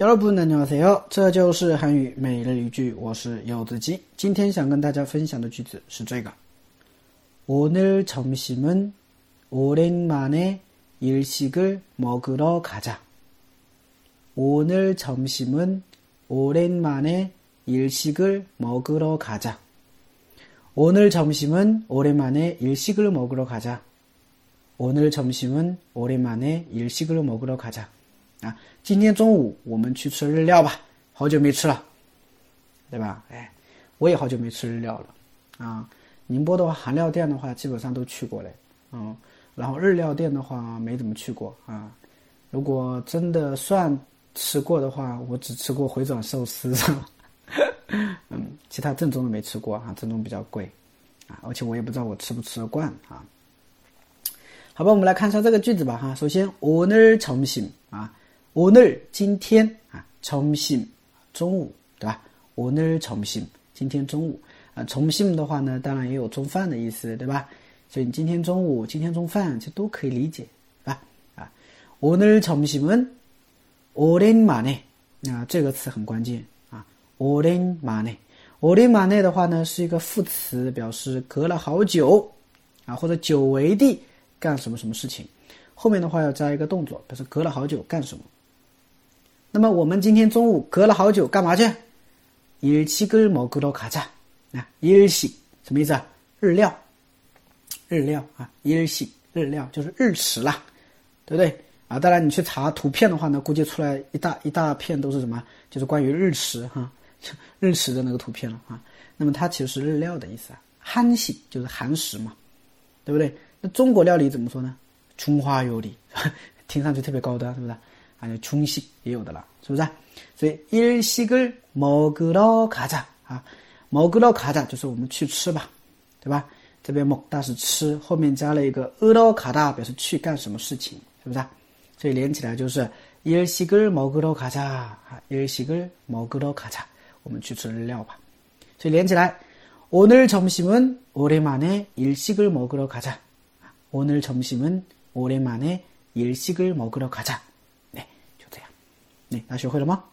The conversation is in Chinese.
여러분 안녕하세요. 这就是韩语每日一句我是柚子鸡今天想跟大家分享的句子是这个 오늘 점심은 오랜만에 일식을 먹으러 가자. 오늘 점심은 오랜만에 일식을 먹으러 가자. 오늘 점심은 오랜만에 일식을 먹으러 가자. 오늘 점심은 오랜만에 일식을 먹으러 가자. 啊，今天中午我们去吃日料吧，好久没吃了，对吧？哎，我也好久没吃日料了啊。宁波的话，韩料店的话基本上都去过嘞，嗯，然后日料店的话没怎么去过啊。如果真的算吃过的话，我只吃过回转寿司，嗯，其他正宗的没吃过啊，正宗比较贵啊，而且我也不知道我吃不吃得惯啊。好吧，我们来看一下这个句子吧哈。首先，오늘점심啊。 오늘今天啊，점심中午对吧？오늘점심今天中午啊，점심的话呢，当然也有中饭的意思，对吧？所以你今天中午、今天中饭这都可以理解，对吧？啊，오늘점심은오랜만에啊，这个词很关键啊，오랜만 에， 오랜만에的话呢是一个副词，表示隔了好久啊，或者久违地干什么什么事情，后面的话要加一个动作，表示隔了好久干什么。 那么我们今天中午隔了好久干嘛去？일식을먹으러가자啊，일식什么意思啊？日料，日料啊，일식日料就是日食啦，对不对啊？当然你去查图片的话呢，估计出来一大一大片都是什么？就是关于日食哈，日食的那个图片了啊。那么它其实是日料的意思啊，한식就是韩食嘛，对不对？那中国料理怎么说呢？中华料理，听上去特别高端，是不是？ 还有中式也有的了，是不是？所以일식을먹으러가자啊，먹으러가자就是我们去吃吧，对吧？这边먹다是吃，后面加了一个으러가다表示去干什么事情，是不是？所以连起来就是일식을먹으러가자啊，일식을먹으러가 자， 我们去吃日料吧。所以连起来오늘점심은오랜만에일식을먹으러가 자。 오늘점심은오랜만에일식을먹으러가 자。 那大家学会了吗？